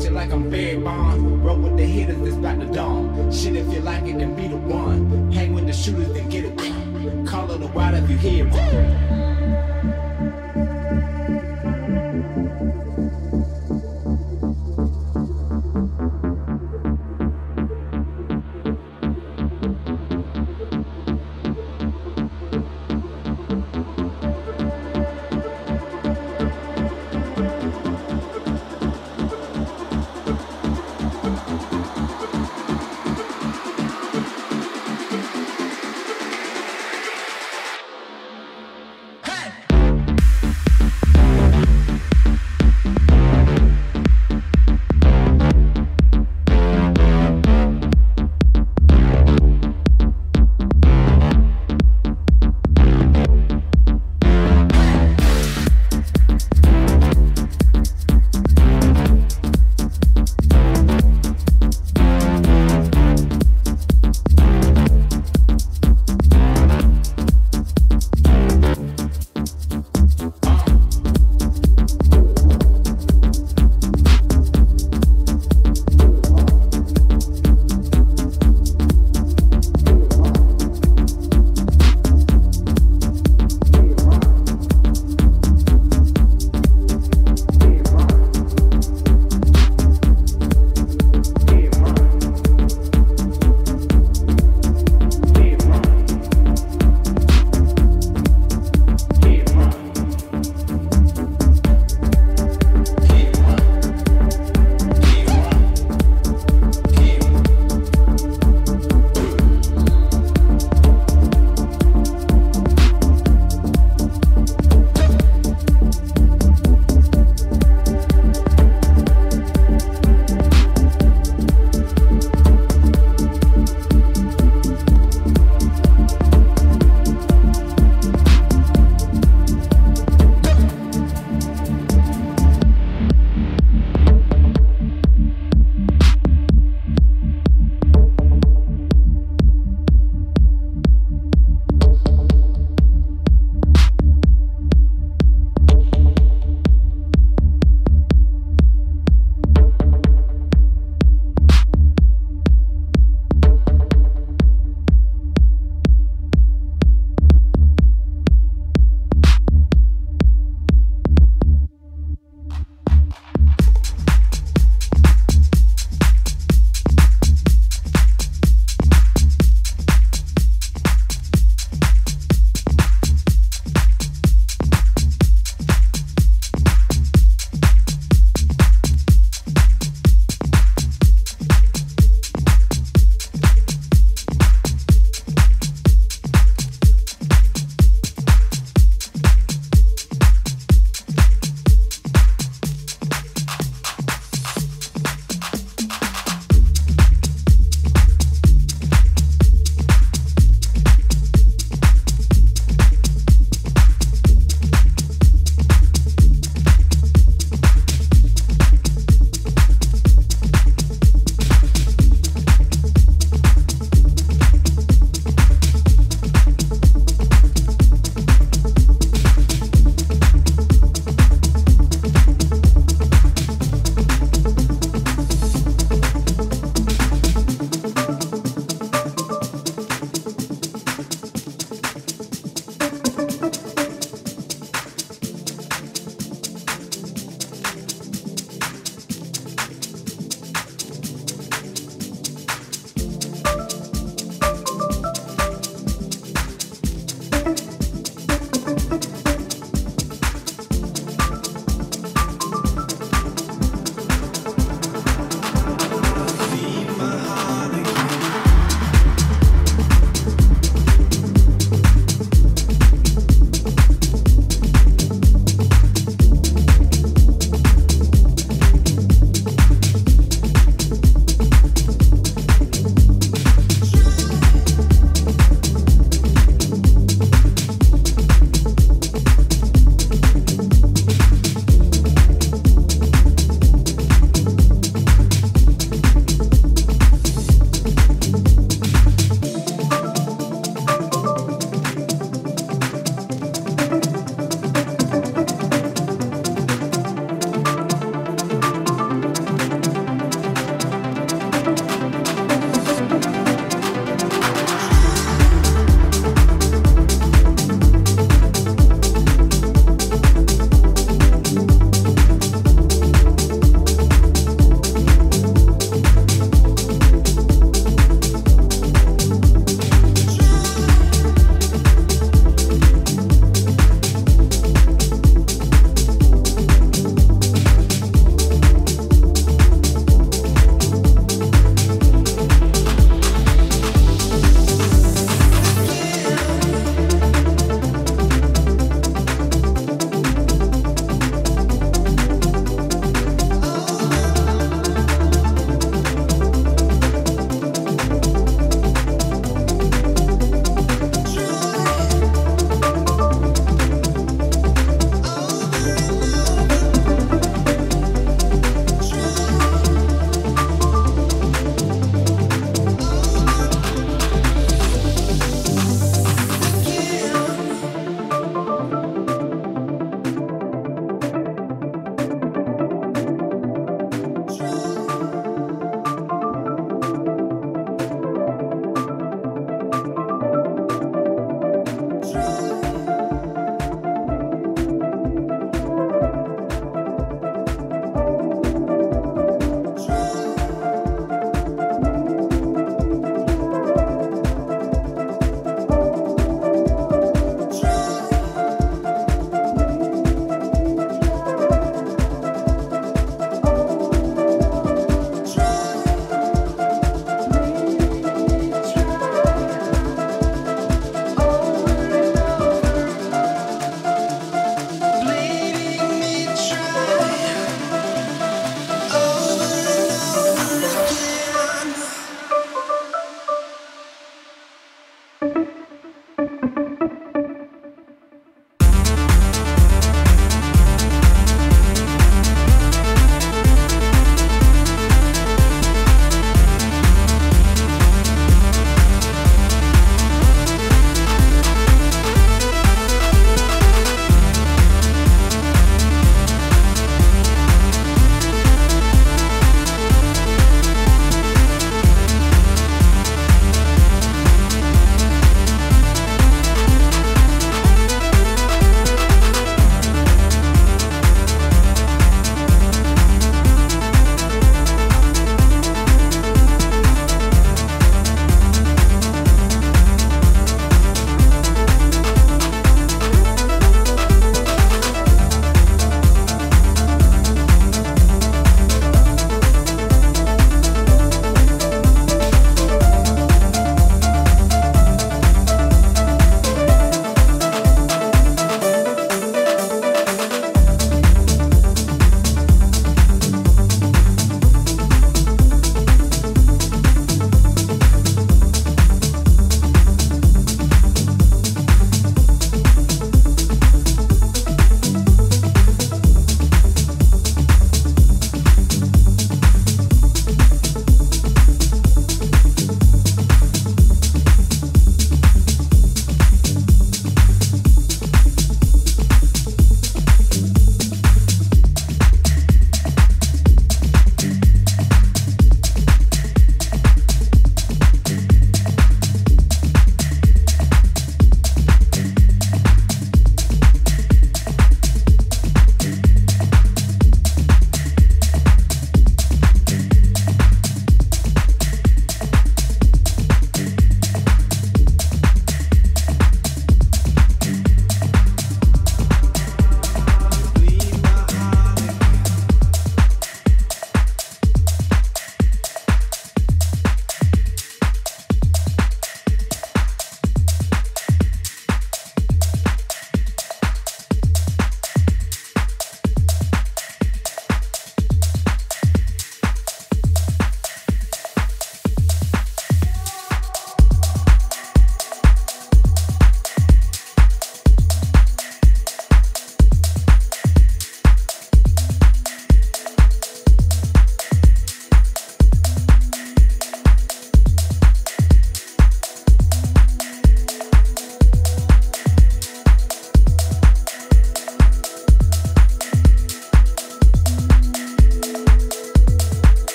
at you like I'm Barry Bond. Roll with the hitters, it's about to dawn. Shit, if you like it, then be the one. Hang with the shooters, then get it. Call it a wild if you hear it.